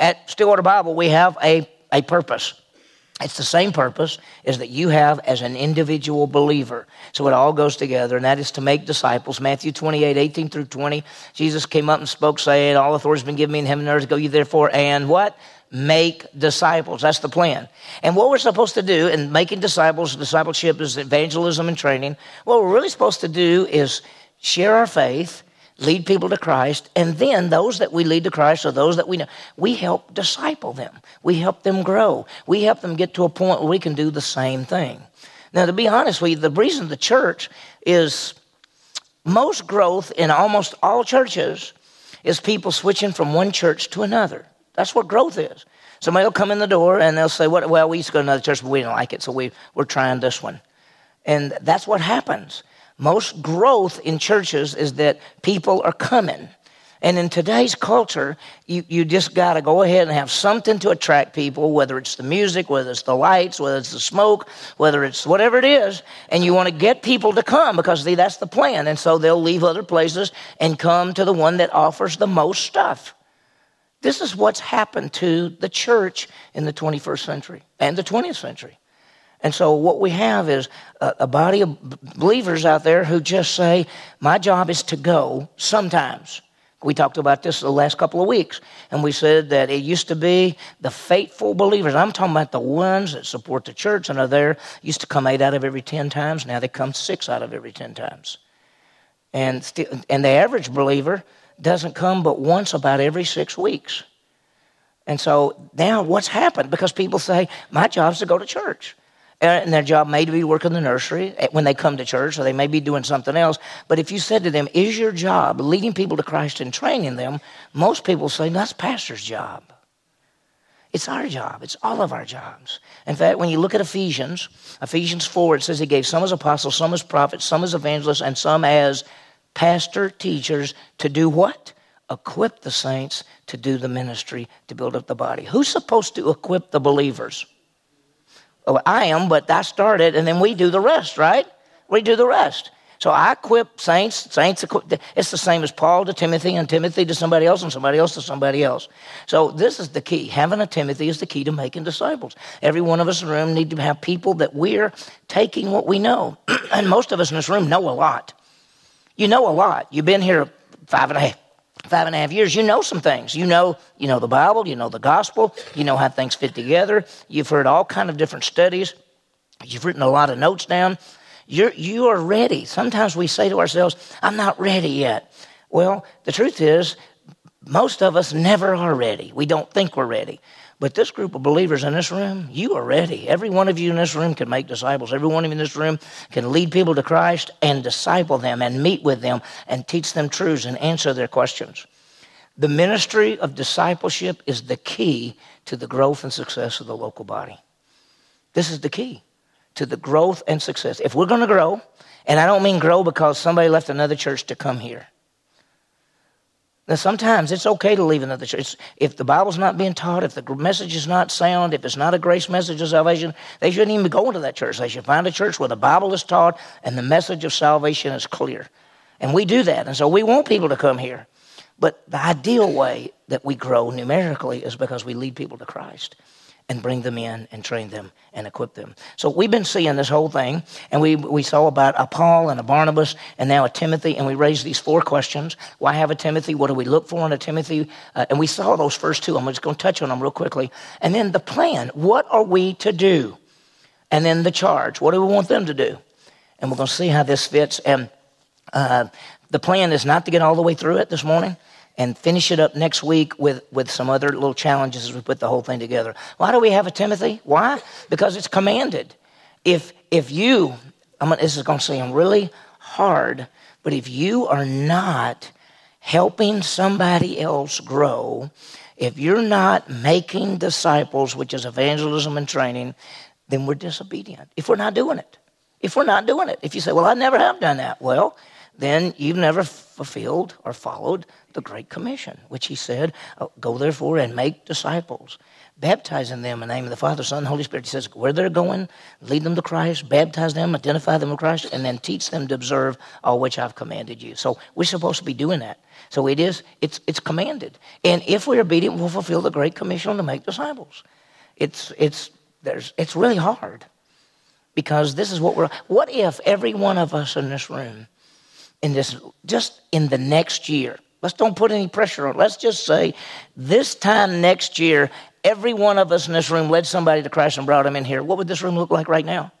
at Stillwater Bible, we have a, a purpose. It's the same purpose as that you have as an individual believer. So it all goes together, and that is to make disciples. Matthew 28, 18 through 20. Jesus came up and spoke, saying, All authority has been given me in heaven and earth. Go you therefore and what? Make disciples. That's the plan. And what we're supposed to do in making disciples, discipleship is evangelism and training. What we're really supposed to do is share our faith lead people to Christ, and then those that we lead to Christ or those that we know, we help disciple them. We help them grow. We help them get to a point where we can do the same thing. Now, to be honest with you, the reason the church is most growth in almost all churches is people switching from one church to another. That's what growth is. Somebody will come in the door and they'll say, Well, we used to go to another church, but we didn't like it, so we, we're trying this one. And that's what happens. Most growth in churches is that people are coming. And in today's culture, you, you just got to go ahead and have something to attract people, whether it's the music, whether it's the lights, whether it's the smoke, whether it's whatever it is. And you want to get people to come because see, that's the plan. And so they'll leave other places and come to the one that offers the most stuff. This is what's happened to the church in the 21st century and the 20th century. And so what we have is a, a, body of believers out there who just say, my job is to go sometimes. We talked about this the last couple of weeks, and we said that it used to be the faithful believers. I'm talking about the ones that support the church and are there. Used to come eight out of every ten times. Now they come six out of every ten times. And, st- and the average believer doesn't come but once about every six weeks. And so now what's happened? Because people say, my job is to go to church and their job may be work in the nursery eh, when they come to church, or they may be doing something else. But if you said to them, Is your job leading people to Christ and training them? Most people say, That's pastor's job. It's our job. It's all of our jobs. In fact, when you look at Ephesians, Ephesians 4, it says he gave some as apostles, some as prophets, some as evangelists, and some as pastor teachers to do what? Equip the saints to do the ministry to build up the body. Who's supposed to equip the believers? Oh, I am, but I started, and then we do the rest, right? We do the rest. So I equip saints, saints equip. It's the same as Paul to Timothy, and Timothy to somebody else, and somebody else to somebody else. So this is the key. Having a Timothy is the key to making disciples. Every one of us in the room need to have people that we're taking what we know, and most of us in this room know a lot. You know a lot. You've been here five and a half, five and a half years, you know some things. You know, you know the Bible, you know the gospel, you know how things fit together. You've heard all kind of different studies. You've written a lot of notes down. You're, you are ready. Sometimes we say to ourselves, I'm not ready yet. Well, the truth is, most of us never are ready. We don't think we're ready. But this group of believers in this room, you are ready. Every one of you in this room can make disciples. Every one of you in this room can lead people to Christ and disciple them and meet with them and teach them truths and answer their questions. The ministry of discipleship is the key to the growth and success of the local body. This is the key to the growth and success. If we're going to grow, and I don't mean grow because somebody left another church to come here. Now, sometimes it's okay to leave another church. If the Bible's not being taught, if the message is not sound, if it's not a grace message of salvation, they shouldn't even go into that church. They should find a church where the Bible is taught and the message of salvation is clear. And we do that. And so we want people to come here. But the ideal way that we grow numerically is because we lead people to Christ and bring them in and train them and equip them. So we've been seeing this whole thing, and we, we saw about a Paul and a Barnabas and now a Timothy, and we raised these four questions. Why have a Timothy? What do we look for in a Timothy? Uh, and we saw those first two. I'm just going to touch on them real quickly. And then the plan. What are we to do? And then the charge. What do we want them to do? And we're going to see how this fits. And uh, the plan is not to get all the way through it this morning and finish it up next week with, with some other little challenges as we put the whole thing together. Why do we have a Timothy? Why? Because it's commanded. If, if you, I'm this is going to seem really hard, but if you are not helping somebody else grow, if you're not making disciples, which is evangelism and training, then we're disobedient. If we're not doing it. If we're not doing it. If you say, well, I never have done that. Well, then you've never fulfilled or followed the Great Commission, which he said, oh, Go therefore and make disciples, baptizing them in the name of the Father, Son, and Holy Spirit. He says, Where they're going, lead them to Christ, baptize them, identify them with Christ, and then teach them to observe all which I've commanded you. So we're supposed to be doing that. So it is, it's, it's commanded. And if we're obedient, we'll fulfill the Great Commission to make disciples. It's, it's, there's, it's really hard because this is what we're. What if every one of us in this room, in this, just in the next year, let's don't put any pressure on. Let's just say this time next year, every one of us in this room led somebody to Christ and brought them in here. What would this room look like right now?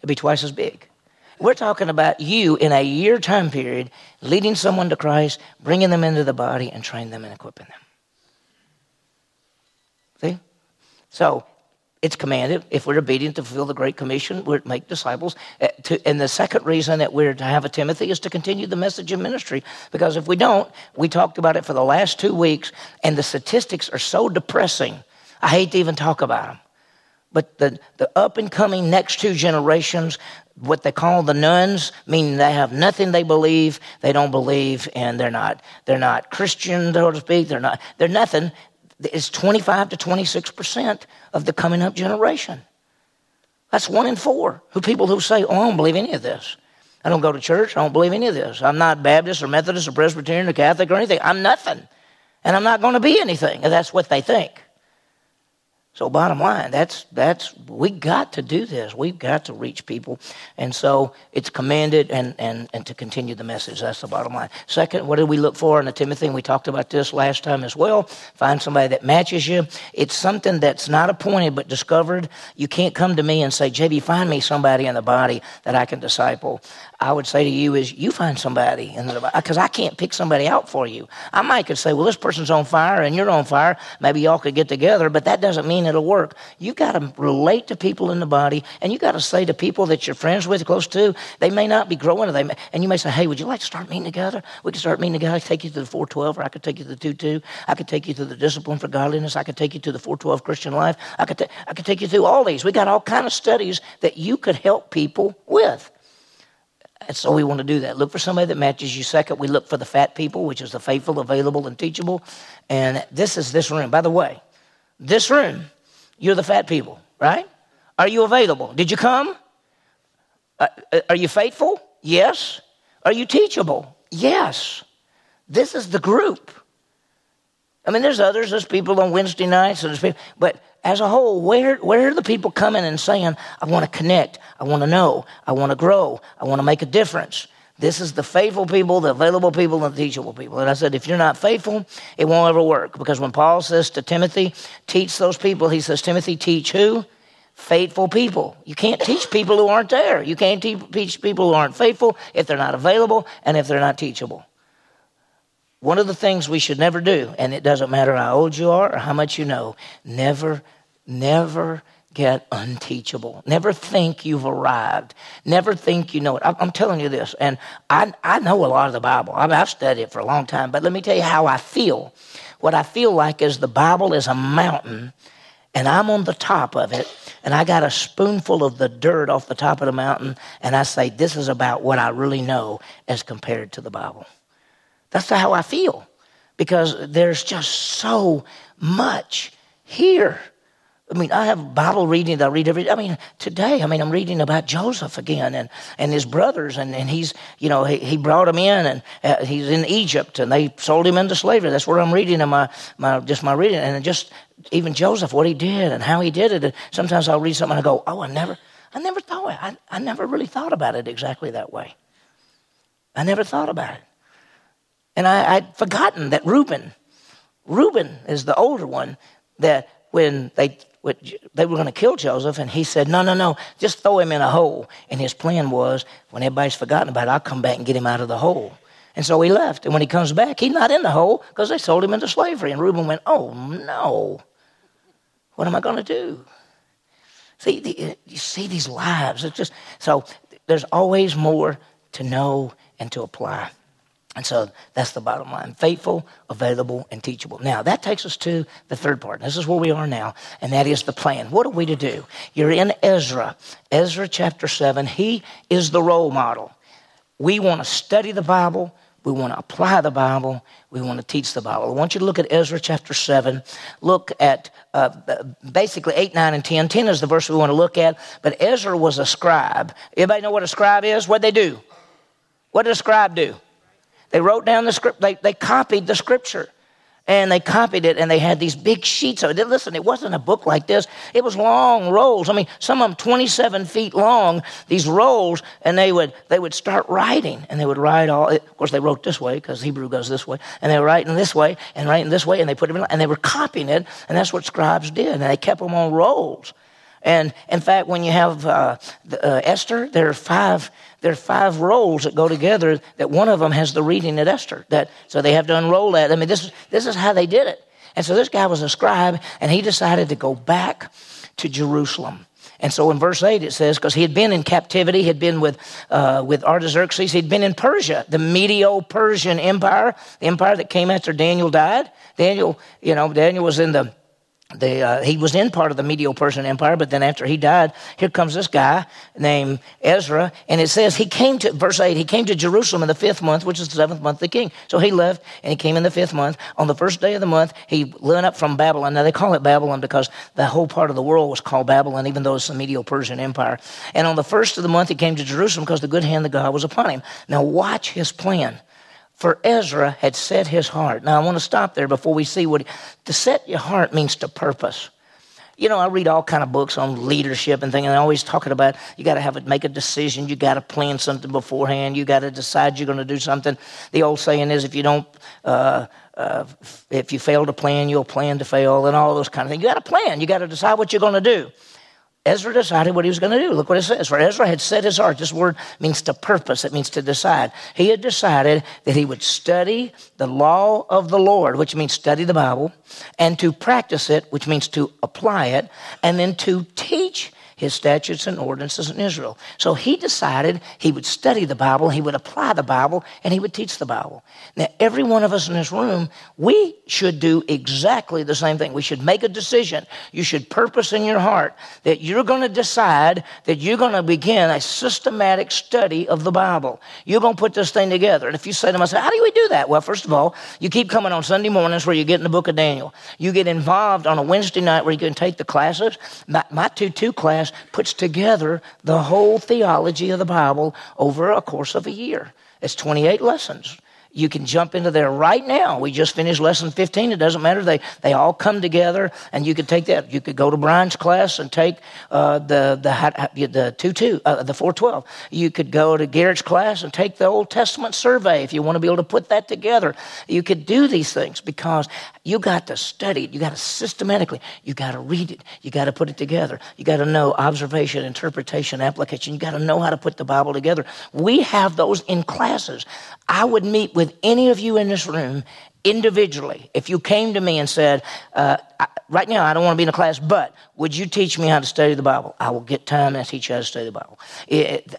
It'd be twice as big. We're talking about you in a year time period leading someone to Christ, bringing them into the body, and training them and equipping them. See? So it's commanded if we're obedient to fulfill the Great Commission, we're to make disciples. Uh, and the second reason that we're to have a Timothy is to continue the message of ministry. Because if we don't, we talked about it for the last two weeks, and the statistics are so depressing. I hate to even talk about them. But the, the up and coming next two generations, what they call the nones, meaning they have nothing they believe, they don't believe, and they're not they're not Christian, so to speak. They're not they're nothing is 25 to 26% of the coming up generation. That's one in four who people who say, Oh, I don't believe any of this. I don't go to church. I don't believe any of this. I'm not Baptist or Methodist or Presbyterian or Catholic or anything. I'm nothing. And I'm not going to be anything. And that's what they think. So bottom line, that's that's we got to do this. We've got to reach people. And so it's commanded and, and, and to continue the message. That's the bottom line. Second, what do we look for in the Timothy? And we talked about this last time as well. Find somebody that matches you. It's something that's not appointed but discovered. You can't come to me and say, JB, find me somebody in the body that I can disciple. I would say to you is you find somebody in the body because I can't pick somebody out for you. I might could say, well, this person's on fire and you're on fire. Maybe y'all could get together, but that doesn't mean it'll work. You got to relate to people in the body, and you got to say to people that you're friends with, close to, they may not be growing, may, and you may say, hey, would you like to start meeting together? We could start meeting together. I could take you to the 412, or I could take you to the 22. I could take you to the discipline for godliness. I could take you to the 412 Christian life. I could, I could take you through all these. We got all kind of studies that you could help people with. And so we want to do that. Look for somebody that matches you. Second, we look for the fat people, which is the faithful, available, and teachable. And this is this room. By the way, this room, you're the fat people, right? Are you available? Did you come? Uh, uh are you faithful? Yes. Are you teachable? Yes. This is the group. I mean, there's others. There's people on Wednesday nights, and there's people, but as a whole, where, where are the people coming and saying, I want to connect, I want to know, I want to grow, I want to make a difference? This is the faithful people, the available people, and the teachable people. And I said, if you're not faithful, it won't ever work. Because when Paul says to Timothy, teach those people, he says, Timothy, teach who? Faithful people. You can't teach people who aren't there. You can't teach people who aren't faithful if they're not available and if they're not teachable. One of the things we should never do, and it doesn't matter how old you are or how much you know, never, never get unteachable. Never think you've arrived. Never think you know it. I'm telling you this, and I, I know a lot of the Bible. I have studied it for a long time, but let me tell you how I feel. What I feel like is the Bible is a mountain, and I'm on the top of it, and I got a spoonful of the dirt off the top of the mountain, and I say, This is about what I really know as compared to the Bible. That's how I feel because there's just so much here. I mean, I have Bible reading that I read every. I mean, today, I mean, I'm reading about Joseph again and, and his brothers, and, and he's, you know, he, he brought them in, and uh, he's in Egypt, and they sold him into slavery. That's where I'm reading in my, my just my reading, and just even Joseph, what he did and how he did it. And sometimes I'll read something and I go, oh, I never, I never thought, I, I never really thought about it exactly that way. I never thought about it. And I, would forgotten that Reuben, Reuben is the older one, that when they, they were going to kill Joseph, and he said, No, no, no, just throw him in a hole. And his plan was, when everybody's forgotten about it, I'll come back and get him out of the hole. And so he left. And when he comes back, he's not in the hole because they sold him into slavery. And Reuben went, Oh, no. What am I going to do? See, the, eh, you see these lives. It's just so there's always more to know and to apply. And so that's the bottom line faithful, available, and teachable. Now, that takes us to the third part. This is where we are now, and that is the plan. What are we to do? You're in Ezra, Ezra chapter 7. He is the role model. We want to study the Bible. We want to apply the Bible. We want to teach the Bible. I want you to look at Ezra chapter 7. Look at uh, basically 8, 9, and 10. 10 is the verse we want to look at. But Ezra was a scribe. Everybody know what a scribe is? What'd they do? What did a scribe do? They wrote down the script, they, they copied the scripture and they copied it and they had these big sheets of it. Listen, it wasn't a book like this. It was long rolls. I mean, some of them 27 feet long, these rolls, and they would, they would start writing and they would write all, of course they wrote this way because Hebrew goes this way, and they were writing this way and writing this way and they put it in, and they were copying it and that's what scribes did and they kept them on rolls. And in fact, when you have uh, the, uh, Esther, there are five there are five rolls that go together. That one of them has the reading at Esther. That so they have to unroll that. I mean, this this is how they did it. And so this guy was a scribe, and he decided to go back to Jerusalem. And so in verse 8 it says, because he had been in captivity, he had been with, uh, with Artaxerxes, he'd been in Persia, the Medo Persian Empire, the empire that came after Daniel died. Daniel, you know, Daniel was in the the, uh, he was in part of the Medo-Persian Empire, but then after he died, here comes this guy named Ezra, and it says he came to, verse 8, he came to Jerusalem in the fifth month, which is the seventh month of the king. So he left, and he came in the fifth month. On the first day of the month, he went up from Babylon. Now they call it Babylon because the whole part of the world was called Babylon, even though it's the Medo-Persian Empire. And on the first of the month, he came to Jerusalem because the good hand of God was upon him. Now watch his plan for Ezra had set his heart. Now I want to stop there before we see what to set your heart means to purpose. You know, I read all kind of books on leadership and things, and I always talking about you got to have it, make a decision. You got to plan something beforehand. You got to decide you're going to do something. The old saying is, if you don't, uh, uh, if you fail to plan, you'll plan to fail, and all those kind of things. You got to plan. You got to decide what you're going to do. Ezra decided what he was going to do. Look what it says. For Ezra had set his heart. This word means to purpose, it means to decide. He had decided that he would study the law of the Lord, which means study the Bible, and to practice it, which means to apply it, and then to teach his statutes and ordinances in Israel. So he decided he would study the Bible, he would apply the Bible, and he would teach the Bible. Now, every one of us in this room, we should do exactly the same thing. We should make a decision. You should purpose in your heart that you're going to decide that you're going to begin a systematic study of the Bible. You're going to put this thing together. And if you say to myself, how do we do that? Well, first of all, you keep coming on Sunday mornings where you get in the book of Daniel. You get involved on a Wednesday night where you can take the classes. My, my 2 2 class puts together the whole theology of the Bible over a course of a year. It's 28 lessons. You can jump into there right now. We just finished lesson 15. It doesn't matter. They, they all come together, and you could take that. You could go to Brian's class and take uh, the, the, the 2 2, uh, the 412. You could go to Garrett's class and take the Old Testament survey if you want to be able to put that together. You could do these things because you got to study it. You got to systematically, you got to read it. You got to put it together. You got to know observation, interpretation, application. You got to know how to put the Bible together. We have those in classes. I would meet with any of you in this room individually. If you came to me and said, uh, right now I don't want to be in a class, but would you teach me how to study the Bible? I will get time and teach you how to study the Bible. It,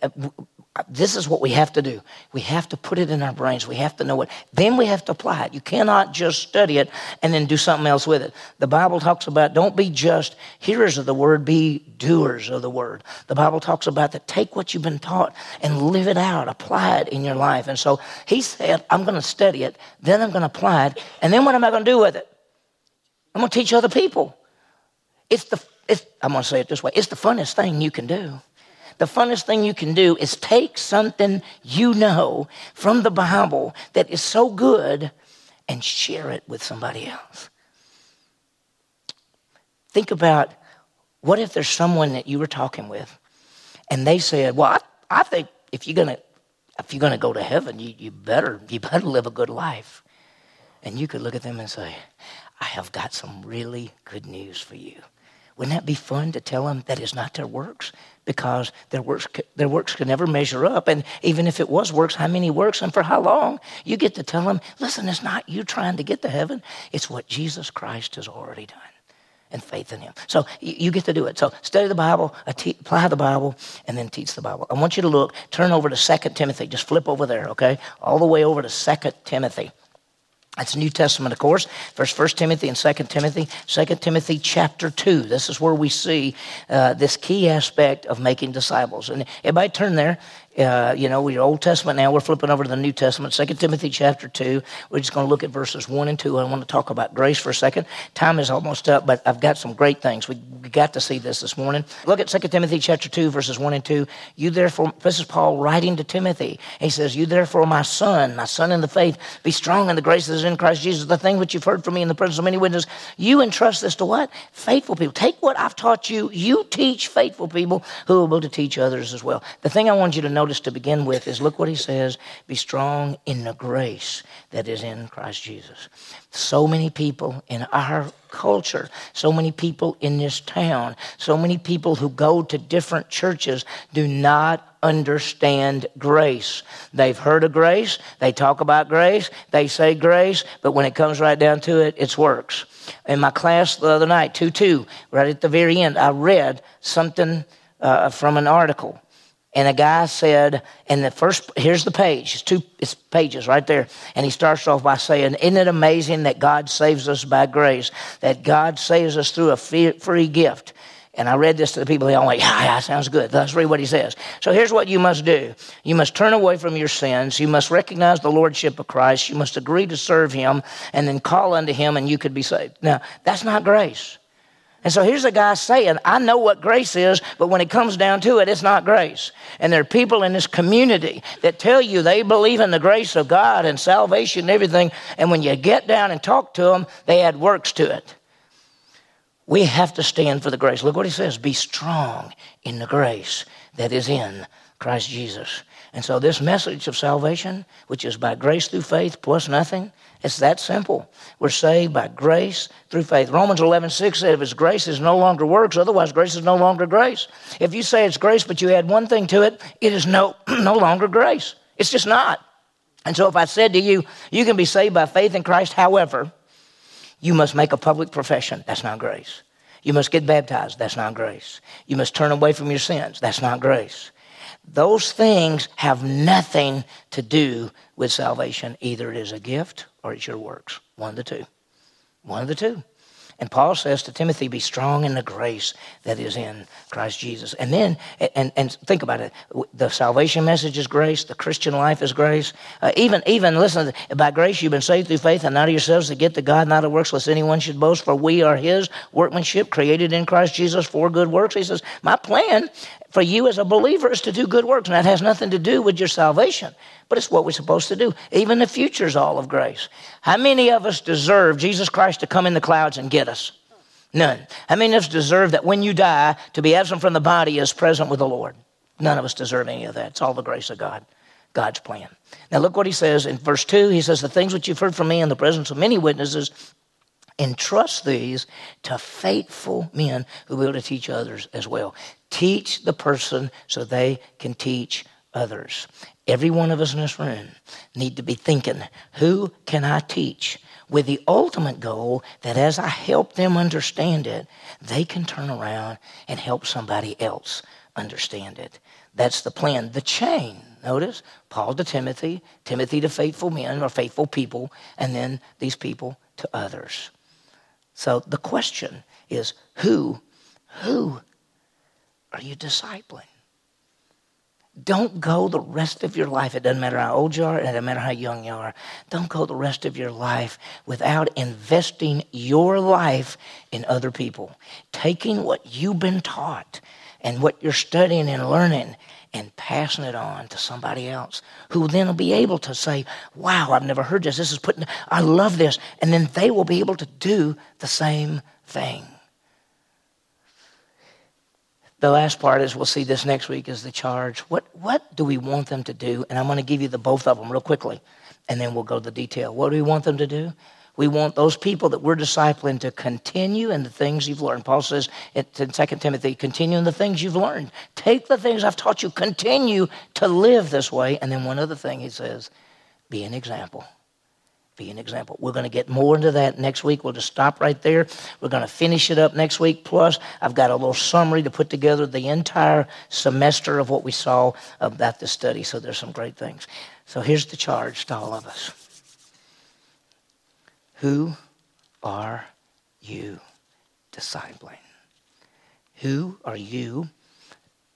this is what we have to do. We have to put it in our brains. We have to know it. Then we have to apply it. You cannot just study it and then do something else with it. The Bible talks about don't be just hearers of the word, be doers of the word. The Bible talks about that take what you've been taught and live it out, apply it in your life. And so he said, I'm going to study it, then I'm going to apply it, and then what am I going to do with it? I'm going to teach other people. It's the, it's, I'm going to say it this way it's the funnest thing you can do the funnest thing you can do is take something you know from the Bible that is so good and share it with somebody else. Think about what if there's someone that you were talking with and they said, Well, I, I think if you're gonna if you're gonna go to heaven, you, you better you better live a good life. And you could look at them and say, I have got some really good news for you. Wouldn't that be fun to tell them that it's not their works? Because their works, their works can never measure up. And even if it was works, how many works and for how long? You get to tell them, listen, it's not you trying to get to heaven, it's what Jesus Christ has already done and faith in him. So you get to do it. So study the Bible, apply the Bible, and then teach the Bible. I want you to look, turn over to Second Timothy. Just flip over there, okay? All the way over to Second Timothy. That's New Testament, of course. First, First Timothy and Second Timothy. Second Timothy chapter two. This is where we see uh, this key aspect of making disciples. And everybody turn there. Uh, you know, we're Old Testament now. We're flipping over to the New Testament, 2 Timothy chapter 2. We're just going to look at verses 1 and 2. I want to talk about grace for a second. Time is almost up, but I've got some great things. We got to see this this morning. Look at 2 Timothy chapter 2, verses 1 and 2. You therefore, this is Paul writing to Timothy. He says, You therefore, my son, my son in the faith, be strong in the grace that is in Christ Jesus. The thing which you've heard from me in the presence of many witnesses, you entrust this to what? Faithful people. Take what I've taught you. You teach faithful people who be able to teach others as well. The thing I want you to notice to begin with is look what he says be strong in the grace that is in Christ Jesus. So many people in our culture, so many people in this town, so many people who go to different churches do not understand grace. They've heard of grace, they talk about grace, they say grace, but when it comes right down to it, it's works. In my class the other night, 2 2, right at the very end, I read something uh, from an article and a guy said, and the first, here's the page, it's two it's pages right there. And he starts off by saying, Isn't it amazing that God saves us by grace? That God saves us through a free gift. And I read this to the people, they all like, yeah, yeah, sounds good. Let's read what he says. So here's what you must do. You must turn away from your sins. You must recognize the lordship of Christ. You must agree to serve him and then call unto him and you could be saved. Now, that's not grace. And so here's a guy saying, I know what grace is, but when it comes down to it, it's not grace. And there are people in this community that tell you they believe in the grace of God and salvation and everything. And when you get down and talk to them, they add works to it. We have to stand for the grace. Look what he says be strong in the grace that is in Christ Jesus. And so, this message of salvation, which is by grace through faith plus nothing, it's that simple. We're saved by grace through faith. Romans 11, 6 said, if it's grace, it's no longer works. Otherwise, grace is no longer grace. If you say it's grace, but you add one thing to it, it is no, no longer grace. It's just not. And so if I said to you, you can be saved by faith in Christ, however, you must make a public profession. That's not grace. You must get baptized. That's not grace. You must turn away from your sins. That's not grace. Those things have nothing to do with salvation. Either it is a gift or it's your works. One of the two. One of the two. And Paul says to Timothy, be strong in the grace that is in Christ Jesus. And then, and, and think about it. The salvation message is grace. The Christian life is grace. Uh, even, even, listen, by grace you've been saved through faith and not of yourselves to get to God, not of works, lest anyone should boast, for we are his workmanship created in Christ Jesus for good works. He says, my plan for you as a believer is to do good works. And that has nothing to do with your salvation, but it's what we're supposed to do. Even the future is all of grace. How many of us deserve Jesus Christ to come in the clouds and get us? None. How many of us deserve that when you die, to be absent from the body is present with the Lord? None of us deserve any of that. It's all the grace of God, God's plan. Now, look what he says in verse 2. He says, The things which you've heard from me in the presence of many witnesses, entrust these to faithful men who will to teach others as well. Teach the person so they can teach others. Every one of us in this room need to be thinking, who can I teach? With the ultimate goal that as I help them understand it, they can turn around and help somebody else understand it. That's the plan. The chain, notice, Paul to Timothy, Timothy to faithful men or faithful people, and then these people to others. So the question is who, who are you discipling? Don't go the rest of your life. It doesn't matter how old you are, it doesn't matter how young you are. Don't go the rest of your life without investing your life in other people. Taking what you've been taught and what you're studying and learning and passing it on to somebody else who then will be able to say, Wow, I've never heard this. This is putting, I love this. And then they will be able to do the same thing. The last part is we'll see this next week is the charge. What, what do we want them to do? And I'm going to give you the both of them real quickly, and then we'll go to the detail. What do we want them to do? We want those people that we're discipling to continue in the things you've learned. Paul says in 2 Timothy, continue in the things you've learned. Take the things I've taught you, continue to live this way. And then one other thing he says, be an example. Be an example. We're going to get more into that next week. We'll just stop right there. We're going to finish it up next week. Plus, I've got a little summary to put together the entire semester of what we saw about the study. So there's some great things. So here's the charge to all of us. Who are you discipling? Who are you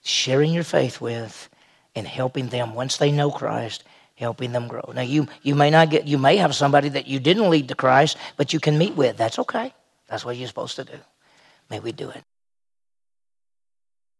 sharing your faith with and helping them once they know Christ, helping them grow. Now you you may not get you may have somebody that you didn't lead to Christ, but you can meet with. That's okay. That's what you're supposed to do. May we do it.